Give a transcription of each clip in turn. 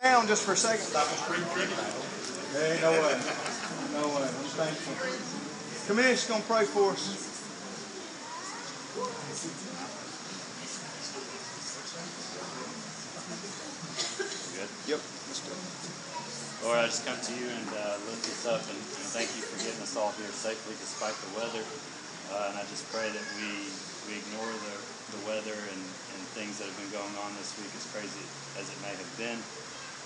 Down just for a second. Hey, no way. No way. I'm thankful. Come here, she's going to pray for us. Good. Yep. Let's. Lord, I just come to you and uh, lift this up and, and thank you for getting us all here safely despite the weather. Uh, and I just pray that we we ignore the, the weather and, and things that have been going on this week, as crazy as it may have been,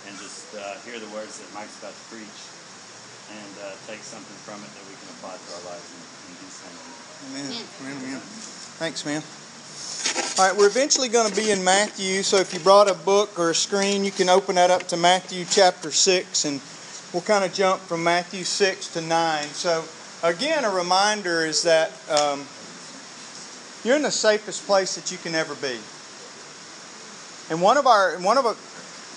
and just uh, hear the words that Mike's about to preach and uh, take something from it that we can apply to our lives in, in Jesus' name. Amen. Amen. Amen. Thanks, man. All right, we're eventually going to be in Matthew, so if you brought a book or a screen, you can open that up to Matthew chapter 6, and we'll kind of jump from Matthew 6 to 9. So, again, a reminder is that um, you're in the safest place that you can ever be. And one of our, one of a,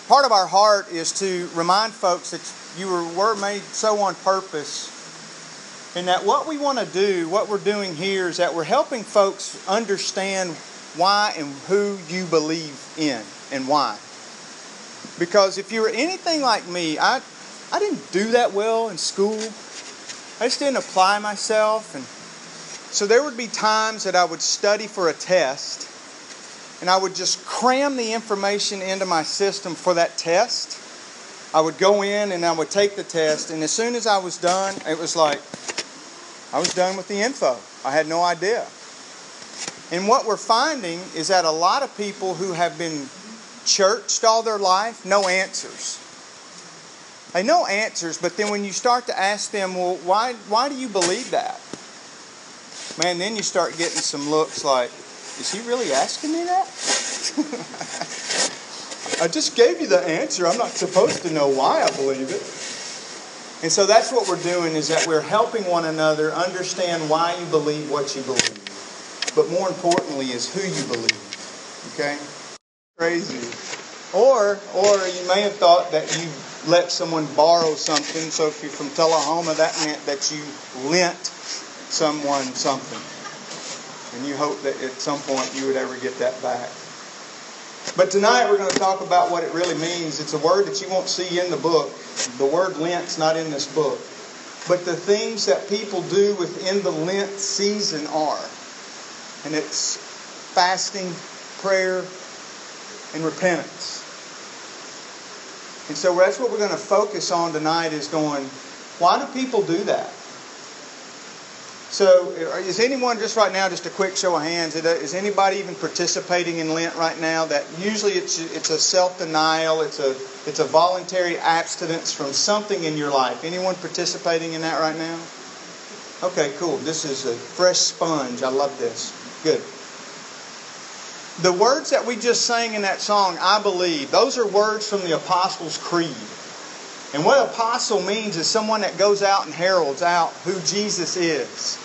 part of our heart is to remind folks that you were, were made so on purpose and that what we want to do, what we're doing here, is that we're helping folks understand why and who you believe in and why. Because if you were anything like me, I, I didn't do that well in school. I just didn't apply myself. And so there would be times that I would study for a test and I would just cram the information into my system for that test. I would go in and I would take the test, and as soon as I was done, it was like, I was done with the info. I had no idea. And what we're finding is that a lot of people who have been churched all their life no answers. They know answers, but then when you start to ask them, well, why, why do you believe that? Man, then you start getting some looks like, is he really asking me that? I just gave you the answer. I'm not supposed to know why I believe it. And so that's what we're doing is that we're helping one another understand why you believe what you believe. But more importantly is who you believe. Okay? Crazy. Or or you may have thought that you let someone borrow something. So if you're from Tullahoma, that meant that you lent someone something. And you hope that at some point you would ever get that back. But tonight we're going to talk about what it really means. It's a word that you won't see in the book. The word Lent's not in this book. But the things that people do within the Lent season are. And it's fasting, prayer, and repentance. And so that's what we're going to focus on tonight is going, why do people do that? So, uh, is anyone just right now, just a quick show of hands, is anybody even participating in Lent right now? That usually it's it's a self denial, it's a it's a voluntary abstinence from something in your life. Anyone participating in that right now? Okay, cool. This is a fresh sponge. I love this. Good. The words that we just sang in that song, I believe, those are words from the Apostles' Creed. And what apostle means is someone that goes out and heralds out who Jesus is.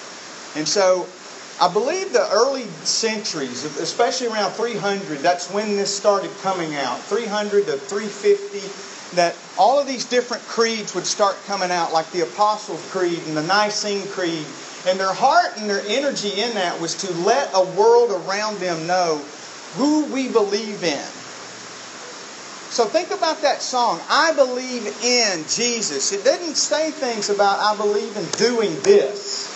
And so I believe the early centuries, especially around 300, that's when this started coming out. 300 to 350, that all of these different creeds would start coming out, like the Apostles' Creed and the Nicene Creed. And their heart and their energy in that was to let a world around them know who we believe in. So think about that song, I believe in Jesus. It didn't say things about I believe in doing this.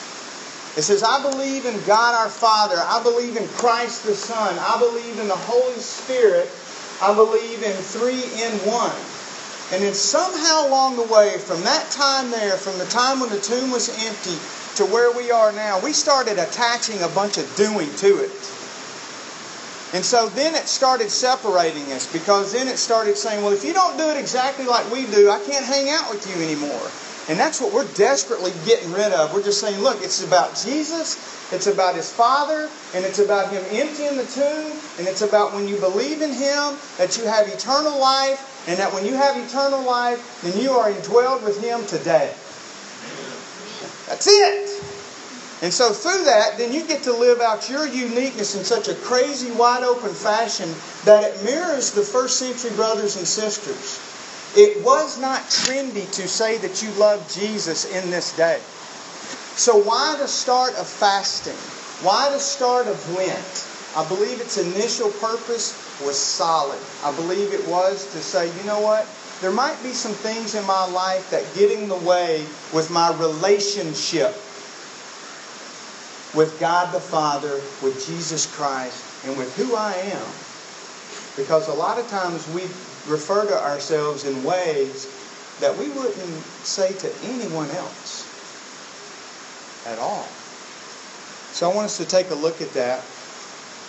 It says, I believe in God our Father. I believe in Christ the Son. I believe in the Holy Spirit. I believe in three in one. And then somehow along the way, from that time there, from the time when the tomb was empty to where we are now, we started attaching a bunch of doing to it. And so then it started separating us because then it started saying, well, if you don't do it exactly like we do, I can't hang out with you anymore. And that's what we're desperately getting rid of. We're just saying, look, it's about Jesus, it's about His Father, and it's about Him emptying the tomb, and it's about when you believe in Him that you have eternal life, and that when you have eternal life, then you are indwelled with Him today. That's it. And so through that, then you get to live out your uniqueness in such a crazy, wide open fashion that it mirrors the first century brothers and sisters. It was not trendy to say that you love Jesus in this day. So why the start of fasting? Why the start of Lent? I believe its initial purpose was solid. I believe it was to say, you know what? there might be some things in my life that get in the way with my relationship with God the Father, with Jesus Christ, and with who I am. Because a lot of times we refer to ourselves in ways that we wouldn't say to anyone else at all. So I want us to take a look at that.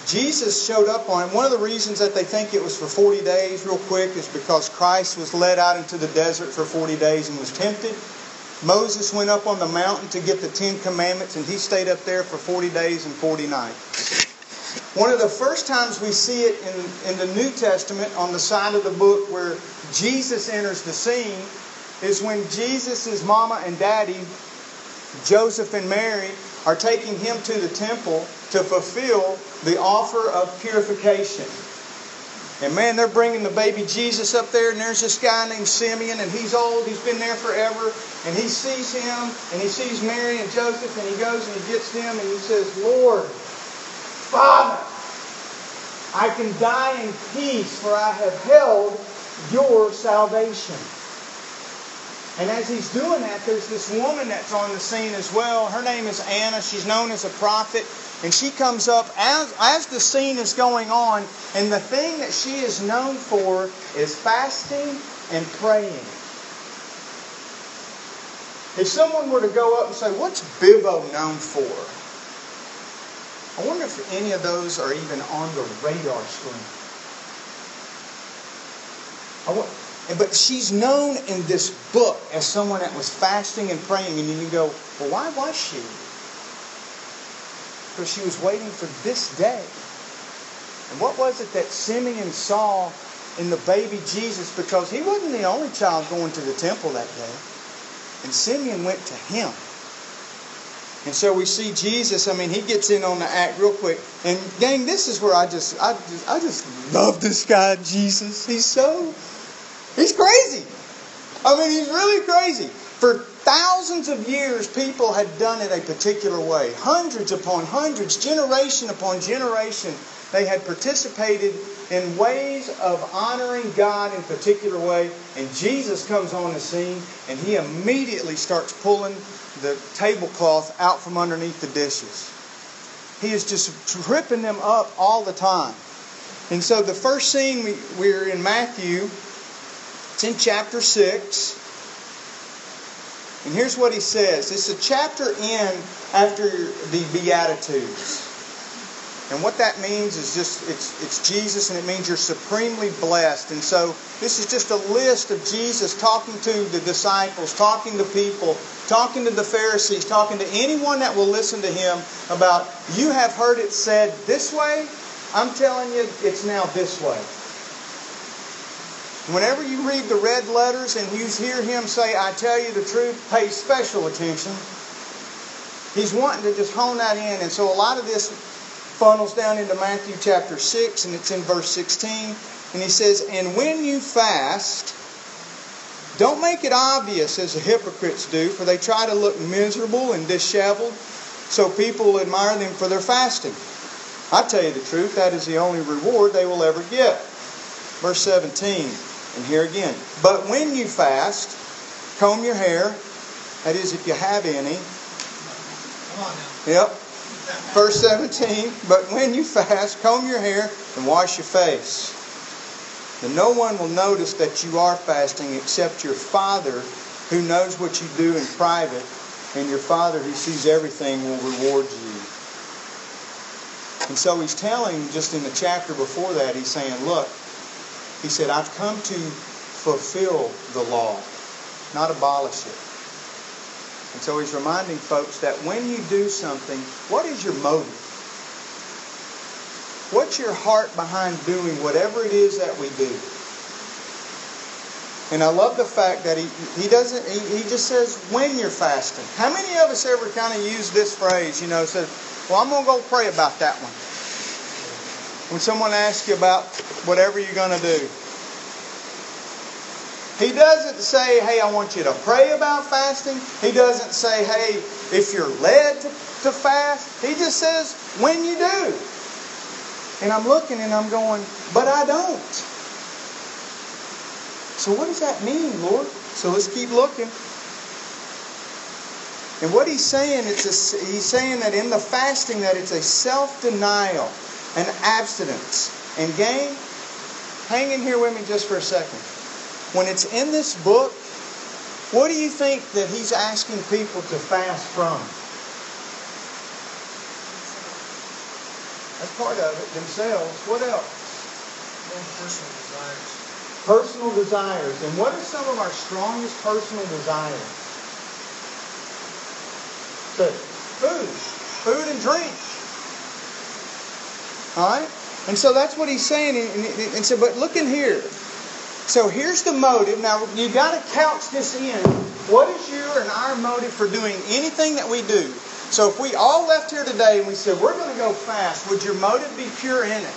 Jesus showed up on it. One of the reasons that they think it was for 40 days, real quick, is because Christ was led out into the desert for 40 days and was tempted. Moses went up on the mountain to get the Ten Commandments, and he stayed up there for 40 days and 40 nights. One of the first times we see it in, in the New Testament on the side of the book where Jesus enters the scene is when Jesus' mama and daddy, Joseph and Mary, are taking him to the temple to fulfill the offer of purification. And man, they're bringing the baby Jesus up there, and there's this guy named Simeon, and he's old, he's been there forever, and he sees him, and he sees Mary and Joseph, and he goes and he gets them, and he says, Lord, Father, I can die in peace, for I have held your salvation. And as he's doing that, there's this woman that's on the scene as well. Her name is Anna. She's known as a prophet. And she comes up as, as the scene is going on, and the thing that she is known for is fasting and praying. If someone were to go up and say, What's Bivo known for? I wonder if any of those are even on the radar screen. but she's known in this book as someone that was fasting and praying, and you can go, Well, why was she? because she was waiting for this day. And what was it that Simeon saw in the baby Jesus? Because he wasn't the only child going to the temple that day. And Simeon went to him. And so we see Jesus, I mean, he gets in on the act real quick. And gang, this is where I just I just I just love this guy, Jesus. He's so he's crazy. I mean, he's really crazy. For thousands of years, people had done it a particular way. Hundreds upon hundreds, generation upon generation, they had participated in ways of honoring God in a particular way. And Jesus comes on the scene and he immediately starts pulling the tablecloth out from underneath the dishes. He is just tripping them up all the time. And so the first scene we, we're in Matthew, it's in chapter 6. And here's what he says. It's a chapter in after the Beatitudes. And what that means is just it's it's Jesus and it means you're supremely blessed. And so this is just a list of Jesus talking to the disciples, talking to people, talking to the Pharisees, talking to anyone that will listen to him about you have heard it said this way. I'm telling you it's now this way. Whenever you read the red letters and you hear him say, I tell you the truth, pay special attention. He's wanting to just hone that in. And so a lot of this funnels down into Matthew chapter 6, and it's in verse 16. And he says, And when you fast, don't make it obvious as the hypocrites do, for they try to look miserable and disheveled, so people admire them for their fasting. I tell you the truth, that is the only reward they will ever get. Verse 17. And here again. But when you fast, comb your hair. That is, if you have any. Yep. Verse 17. But when you fast, comb your hair and wash your face. And no one will notice that you are fasting except your Father who knows what you do in private, and your Father who sees everything will reward you. And so he's telling, just in the chapter before that, he's saying, Look, he said, I've come to fulfill the law, not abolish it. And so he's reminding folks that when you do something, what is your motive? What's your heart behind doing whatever it is that we do? And I love the fact that he, he doesn't, he, he just says when you're fasting. How many of us ever kind of use this phrase, you know, says, well, I'm going to go pray about that one. When someone asks you about whatever you're going to do. He doesn't say, hey, I want you to pray about fasting. He doesn't say, hey, if you're led to, to fast. He just says, when you do. And I'm looking and I'm going, but I don't. So what does that mean, Lord? So let's keep looking. And what he's saying, it's a, he's saying that in the fasting that it's a self-denial, an abstinence. And gang, hang in here with me just for a second. When it's in this book, what do you think that he's asking people to fast from? That's part of it. Themselves. What else? personal desires. Personal desires. And what are some of our strongest personal desires? So, food. Food and drink. All right? And so that's what he's saying. And, and, and so, but look in here. So here's the motive. Now you've got to couch this in. What is your and our motive for doing anything that we do? So if we all left here today and we said we're going to go fast, would your motive be pure in it?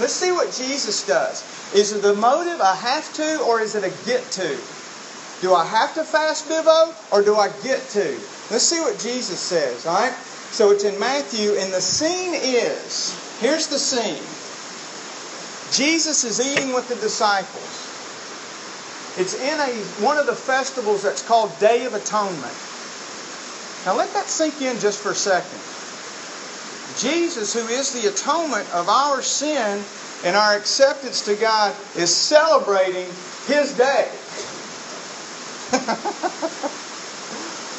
Let's see what Jesus does. Is it the motive a have to or is it a get to? Do I have to fast, Bivo, or do I get to? Let's see what Jesus says, all right? So it's in Matthew, and the scene is here's the scene. Jesus is eating with the disciples. It's in a one of the festivals that's called Day of Atonement. Now let that sink in just for a second. Jesus, who is the atonement of our sin and our acceptance to God, is celebrating His day.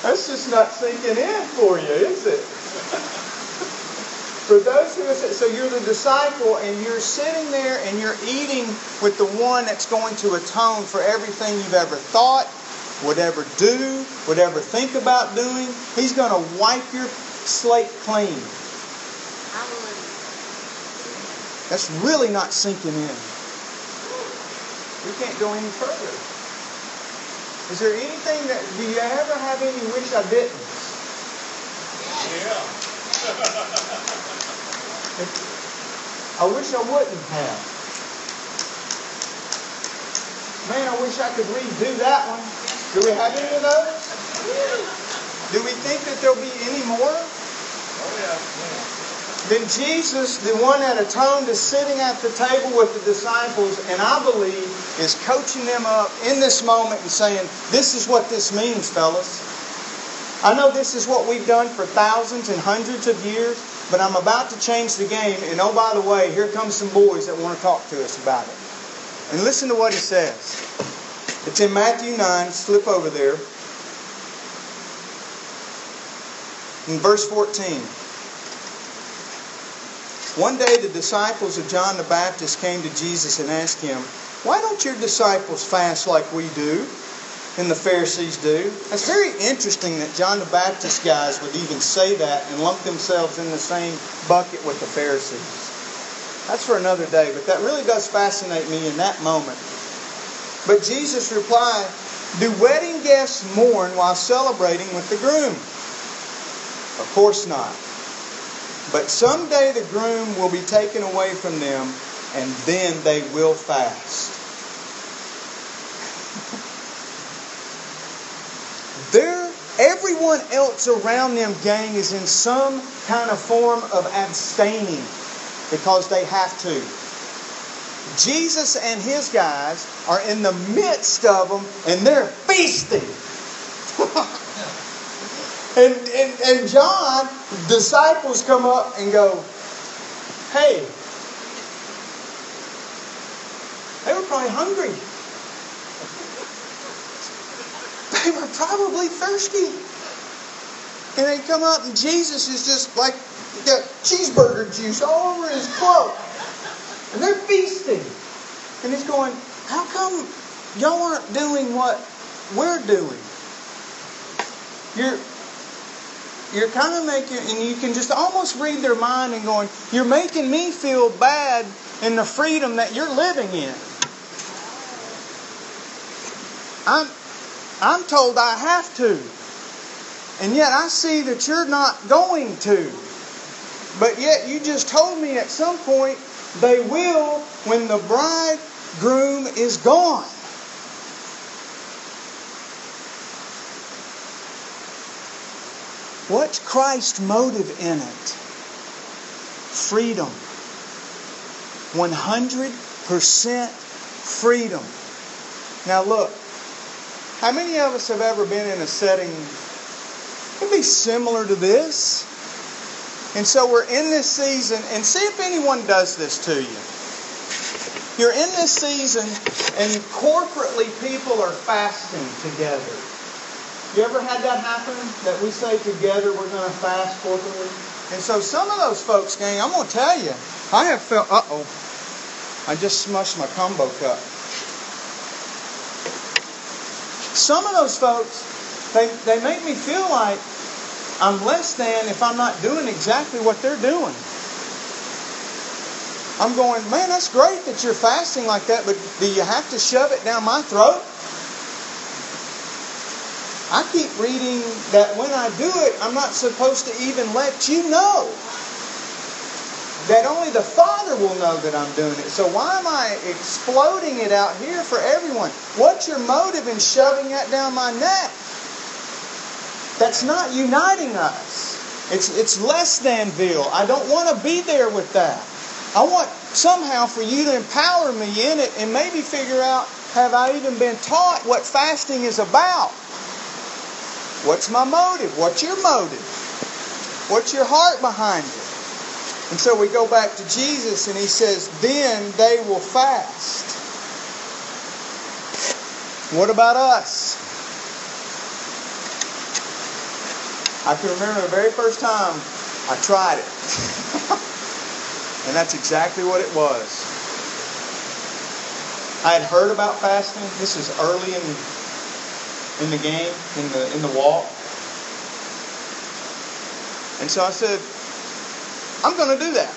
That's just not sinking in for you, is it? For those who, so you're the disciple and you're sitting there and you're eating with the one that's going to atone for everything you've ever thought, would ever do, would ever think about doing. He's going to wipe your slate clean. That's really not sinking in. We can't go any further. Is there anything that, do you ever have any wish I didn't? Yeah. I wish I wouldn't have. Man, I wish I could redo that one. Do we have any of those? Do we think that there'll be any more? Oh, yeah. Then Jesus, the one that atoned, is sitting at the table with the disciples, and I believe is coaching them up in this moment and saying, This is what this means, fellas. I know this is what we've done for thousands and hundreds of years, but I'm about to change the game, and oh, by the way, here comes some boys that want to talk to us about it. And listen to what he says. It's in Matthew 9, flip over there. In verse 14. One day the disciples of John the Baptist came to Jesus and asked him, Why don't your disciples fast like we do and the Pharisees do? It's very interesting that John the Baptist guys would even say that and lump themselves in the same bucket with the Pharisees. That's for another day, but that really does fascinate me in that moment. But Jesus replied, Do wedding guests mourn while celebrating with the groom? Of course not. But someday the groom will be taken away from them, and then they will fast. They're, everyone else around them, gang, is in some kind of form of abstaining because they have to. Jesus and his guys are in the midst of them and they're feasting. and, and, and John, disciples come up and go, hey, they were probably hungry. They were probably thirsty. And they come up and Jesus is just like got cheeseburger juice all over his cloak. And they're feasting. And he's going, How come y'all aren't doing what we're doing? You're you're kind of making, and you can just almost read their mind and going, You're making me feel bad in the freedom that you're living in. I'm, I'm told I have to. And yet I see that you're not going to. But yet you just told me at some point they will when the bridegroom is gone. What's Christ's motive in it? Freedom. 100% freedom. Now look, how many of us have ever been in a setting it could be similar to this? And so we're in this season, and see if anyone does this to you. You're in this season, and corporately people are fasting together. You ever had that happen? That we say together we're going to fast corporately? And so some of those folks, gang, I'm going to tell you, I have felt, uh oh, I just smushed my combo cup. Some of those folks, they, they make me feel like I'm less than if I'm not doing exactly what they're doing. I'm going, man, that's great that you're fasting like that, but do you have to shove it down my throat? I keep reading that when I do it, I'm not supposed to even let you know. That only the Father will know that I'm doing it. So why am I exploding it out here for everyone? What's your motive in shoving that down my neck? That's not uniting us. It's, it's less than veal. I don't want to be there with that. I want somehow for you to empower me in it and maybe figure out have I even been taught what fasting is about? What's my motive? What's your motive? What's your heart behind it? And so we go back to Jesus and he says, Then they will fast. What about us? I can remember the very first time I tried it. And that's exactly what it was. I had heard about fasting. This is early in in the game, in the in the walk. And so I said, I'm going to do that.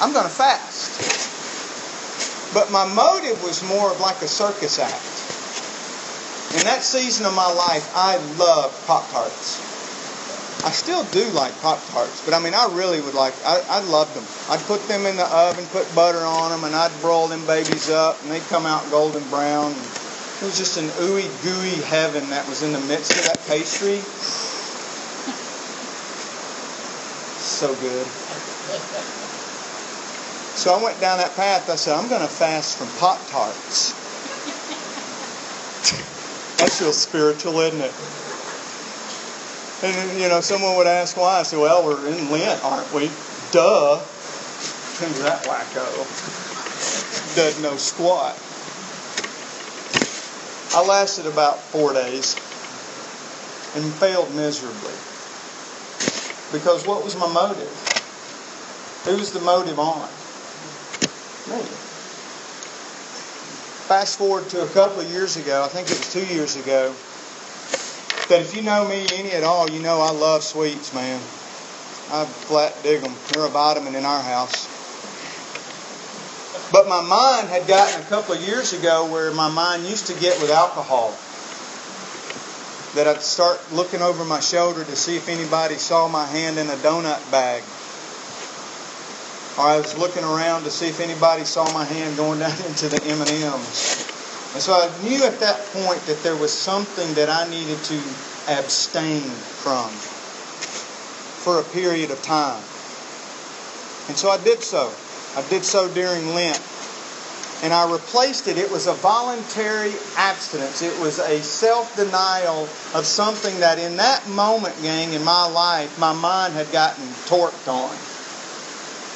I'm going to fast. But my motive was more of like a circus act. In that season of my life, I loved Pop Tarts. I still do like Pop Tarts, but I mean, I really would like, I, I loved them. I'd put them in the oven, put butter on them, and I'd broil them babies up, and they'd come out golden brown. It was just an ooey gooey heaven that was in the midst of that pastry. So good. So I went down that path. I said, I'm going to fast from Pop Tarts. That's real spiritual, isn't it? And, you know, someone would ask why. I said, well, we're in Lent, aren't we? Duh. Who's that wacko? Doesn't know squat. I lasted about four days and failed miserably. Because what was my motive? Who was the motive on? Me. Fast forward to a couple of years ago, I think it was two years ago, that if you know me any at all, you know I love sweets, man. I flat dig them. They're a vitamin in our house. But my mind had gotten a couple of years ago where my mind used to get with alcohol. That I'd start looking over my shoulder to see if anybody saw my hand in a donut bag. Or I was looking around to see if anybody saw my hand going down into the M&Ms. And so I knew at that point that there was something that I needed to abstain from for a period of time. And so I did so. I did so during Lent. And I replaced it. It was a voluntary abstinence. It was a self denial of something that in that moment, gang, in my life, my mind had gotten torqued on.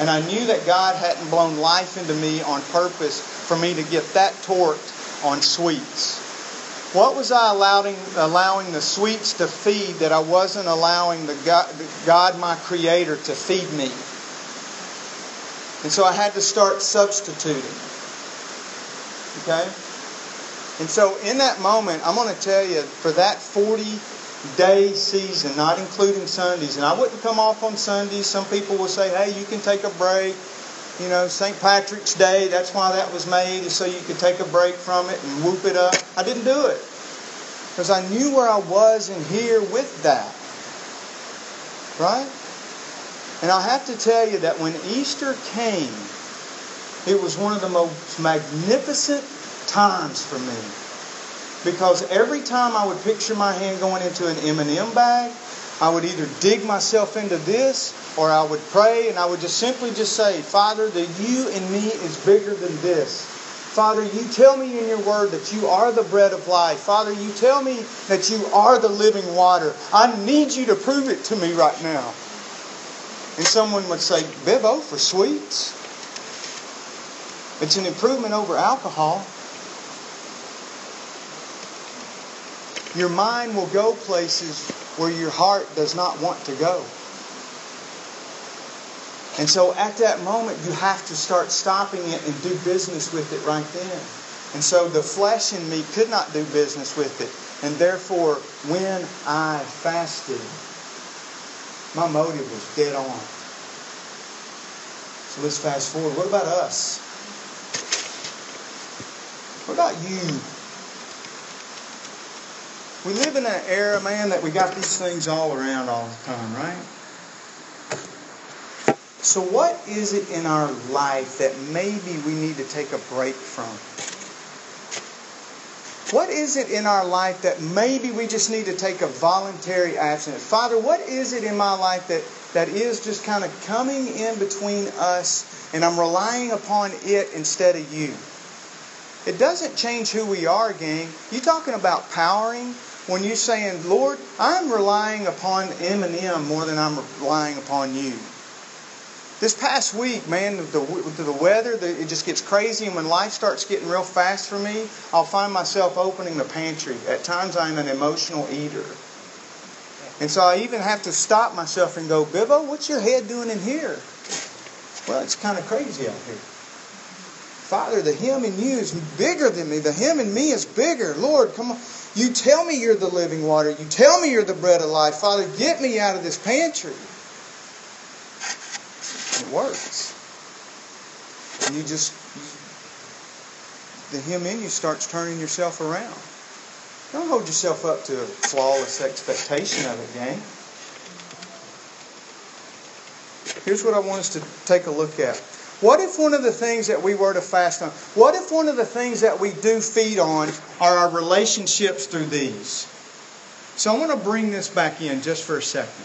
And I knew that God hadn't blown life into me on purpose for me to get that torqued on sweets. What was I allowing, allowing the sweets to feed that I wasn't allowing the God, the God, my Creator, to feed me? And so I had to start substituting. Okay? And so in that moment, I'm going to tell you, for that 40 day season, not including Sundays, and I wouldn't come off on Sundays. Some people will say, hey, you can take a break you know, St. Patrick's Day, that's why that was made, is so you could take a break from it and whoop it up. I didn't do it. Because I knew where I was in here with that. Right? And I have to tell you that when Easter came, it was one of the most magnificent times for me. Because every time I would picture my hand going into an M&M bag, I would either dig myself into this or I would pray and I would just simply just say, Father, the you in me is bigger than this. Father, you tell me in your word that you are the bread of life. Father, you tell me that you are the living water. I need you to prove it to me right now. And someone would say, Bivo for sweets? It's an improvement over alcohol. Your mind will go places where your heart does not want to go. And so at that moment, you have to start stopping it and do business with it right then. And so the flesh in me could not do business with it. And therefore, when I fasted, my motive was dead on. So let's fast forward. What about us? What about you? We live in an era, man, that we got these things all around all the time, right? So, what is it in our life that maybe we need to take a break from? What is it in our life that maybe we just need to take a voluntary absence? Father, what is it in my life that, that is just kind of coming in between us and I'm relying upon it instead of you? It doesn't change who we are, gang. You talking about powering when you're saying, Lord, I'm relying upon M&M more than I'm relying upon you. This past week, man, the, the weather, the, it just gets crazy, and when life starts getting real fast for me, I'll find myself opening the pantry. At times, I'm an emotional eater. And so I even have to stop myself and go, Bivo, what's your head doing in here? Well, it's kind of crazy out here. Father, the him in you is bigger than me. The him in me is bigger. Lord, come on. You tell me you're the living water. You tell me you're the bread of life. Father, get me out of this pantry it works. And you just, the him in you starts turning yourself around. Don't hold yourself up to a flawless expectation of it, gang. Here's what I want us to take a look at. What if one of the things that we were to fast on, what if one of the things that we do feed on are our relationships through these? So I want to bring this back in just for a second.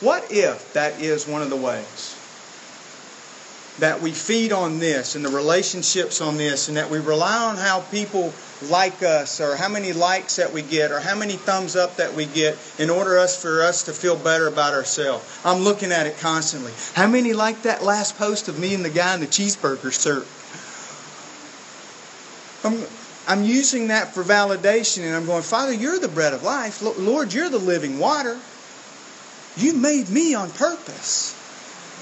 What if that is one of the ways? That we feed on this and the relationships on this, and that we rely on how people like us, or how many likes that we get, or how many thumbs up that we get in order us for us to feel better about ourselves. I'm looking at it constantly. How many like that last post of me and the guy in the cheeseburger shirt? I'm, I'm using that for validation, and I'm going, Father, you're the bread of life. Lord, you're the living water. You made me on purpose.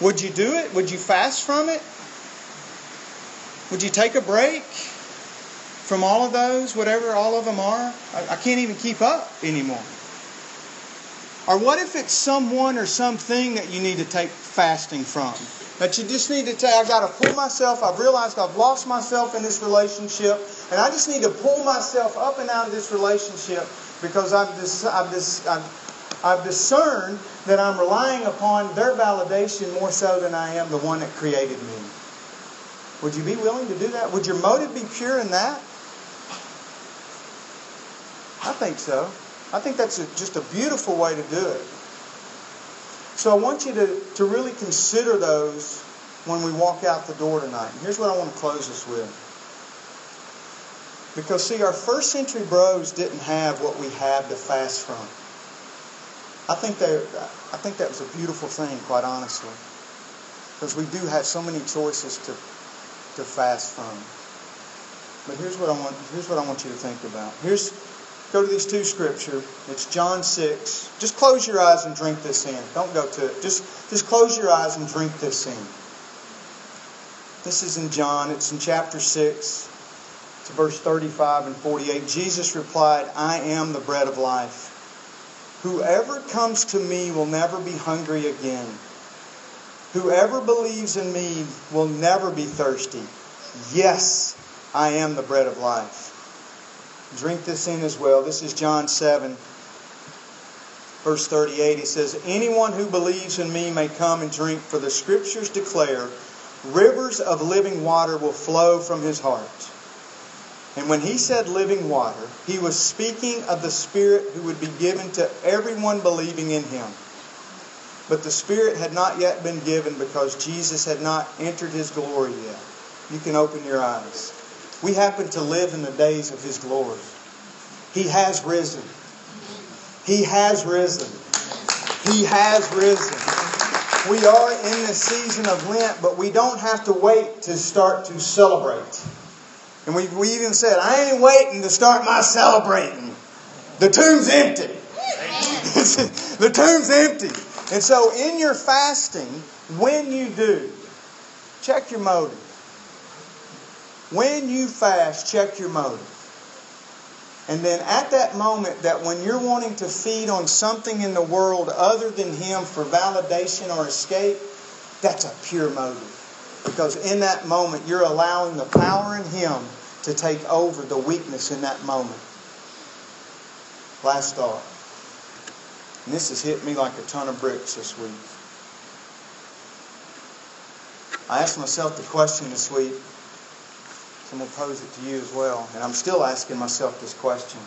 Would you do it? Would you fast from it? Would you take a break from all of those, whatever all of them are? I, I can't even keep up anymore. Or what if it's someone or something that you need to take fasting from? That you just need to take, I've got to pull myself, I've realized I've lost myself in this relationship, and I just need to pull myself up and out of this relationship because I've, just, I've, I've I've discerned that I'm relying upon their validation more so than I am the one that created me. Would you be willing to do that? Would your motive be pure in that? I think so. I think that's a, just a beautiful way to do it. So I want you to, to really consider those when we walk out the door tonight. And here's what I want to close this with. Because, see, our first century bros didn't have what we have to fast from. I think that I think that was a beautiful thing, quite honestly, because we do have so many choices to to fast from. But here's what I want. Here's what I want you to think about. Here's go to these two scripture. It's John six. Just close your eyes and drink this in. Don't go to it. Just just close your eyes and drink this in. This is in John. It's in chapter six. It's verse 35 and 48. Jesus replied, I am the bread of life. Whoever comes to me will never be hungry again. Whoever believes in me will never be thirsty. Yes, I am the bread of life. Drink this in as well. This is John 7, verse 38. He says, Anyone who believes in me may come and drink, for the scriptures declare, rivers of living water will flow from his heart. And when he said living water, he was speaking of the Spirit who would be given to everyone believing in him. But the Spirit had not yet been given because Jesus had not entered his glory yet. you can open your eyes. We happen to live in the days of His glory. He has risen. He has risen. He has risen. We are in the season of Lent, but we don't have to wait to start to celebrate. And we, we even said, I ain't waiting to start my celebrating. The tomb's empty. the tomb's empty. And so, in your fasting, when you do, check your motive. When you fast, check your motive. And then at that moment, that when you're wanting to feed on something in the world other than Him for validation or escape, that's a pure motive. Because in that moment, you're allowing the power in Him to take over the weakness in that moment. Last thought. And this has hit me like a ton of bricks this week. I asked myself the question this week. So I'm going to pose it to you as well. And I'm still asking myself this question.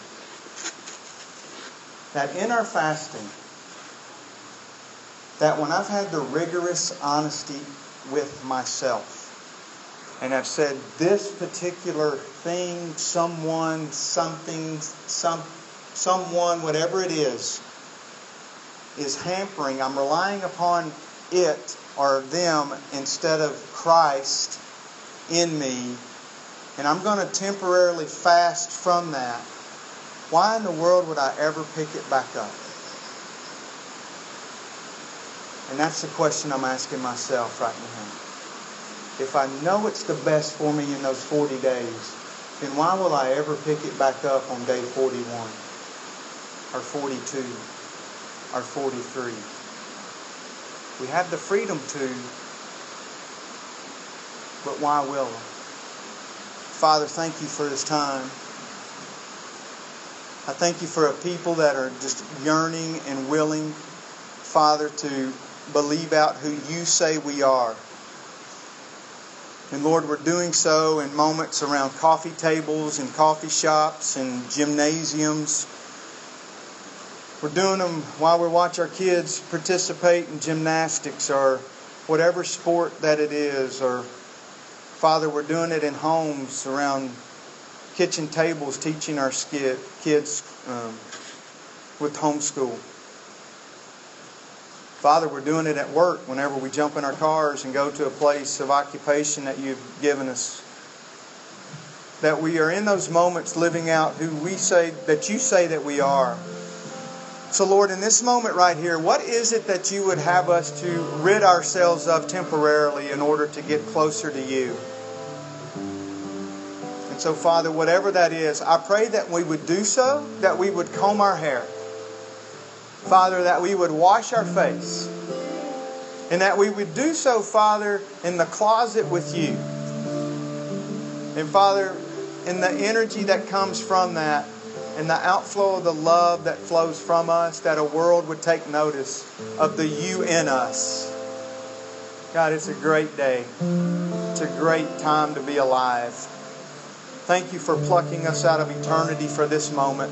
That in our fasting, that when I've had the rigorous honesty with myself, and I've said this particular thing, someone, something, some, someone, whatever it is, is hampering. I'm relying upon it or them instead of Christ in me, and I'm going to temporarily fast from that. Why in the world would I ever pick it back up? And that's the question I'm asking myself right now. If I know it's the best for me in those 40 days, then why will I ever pick it back up on day 41 or 42 or 43? We have the freedom to, but why will I? Father, thank you for this time. I thank you for a people that are just yearning and willing, Father, to believe out who you say we are. And Lord, we're doing so in moments around coffee tables and coffee shops and gymnasiums. We're doing them while we watch our kids participate in gymnastics or whatever sport that it is. Or, Father, we're doing it in homes around kitchen tables teaching our kids um, with homeschool. Father, we're doing it at work whenever we jump in our cars and go to a place of occupation that you've given us. That we are in those moments living out who we say that you say that we are. So, Lord, in this moment right here, what is it that you would have us to rid ourselves of temporarily in order to get closer to you? And so, Father, whatever that is, I pray that we would do so, that we would comb our hair Father, that we would wash our face. And that we would do so, Father, in the closet with you. And Father, in the energy that comes from that, and the outflow of the love that flows from us, that a world would take notice of the you in us. God, it's a great day. It's a great time to be alive. Thank you for plucking us out of eternity for this moment.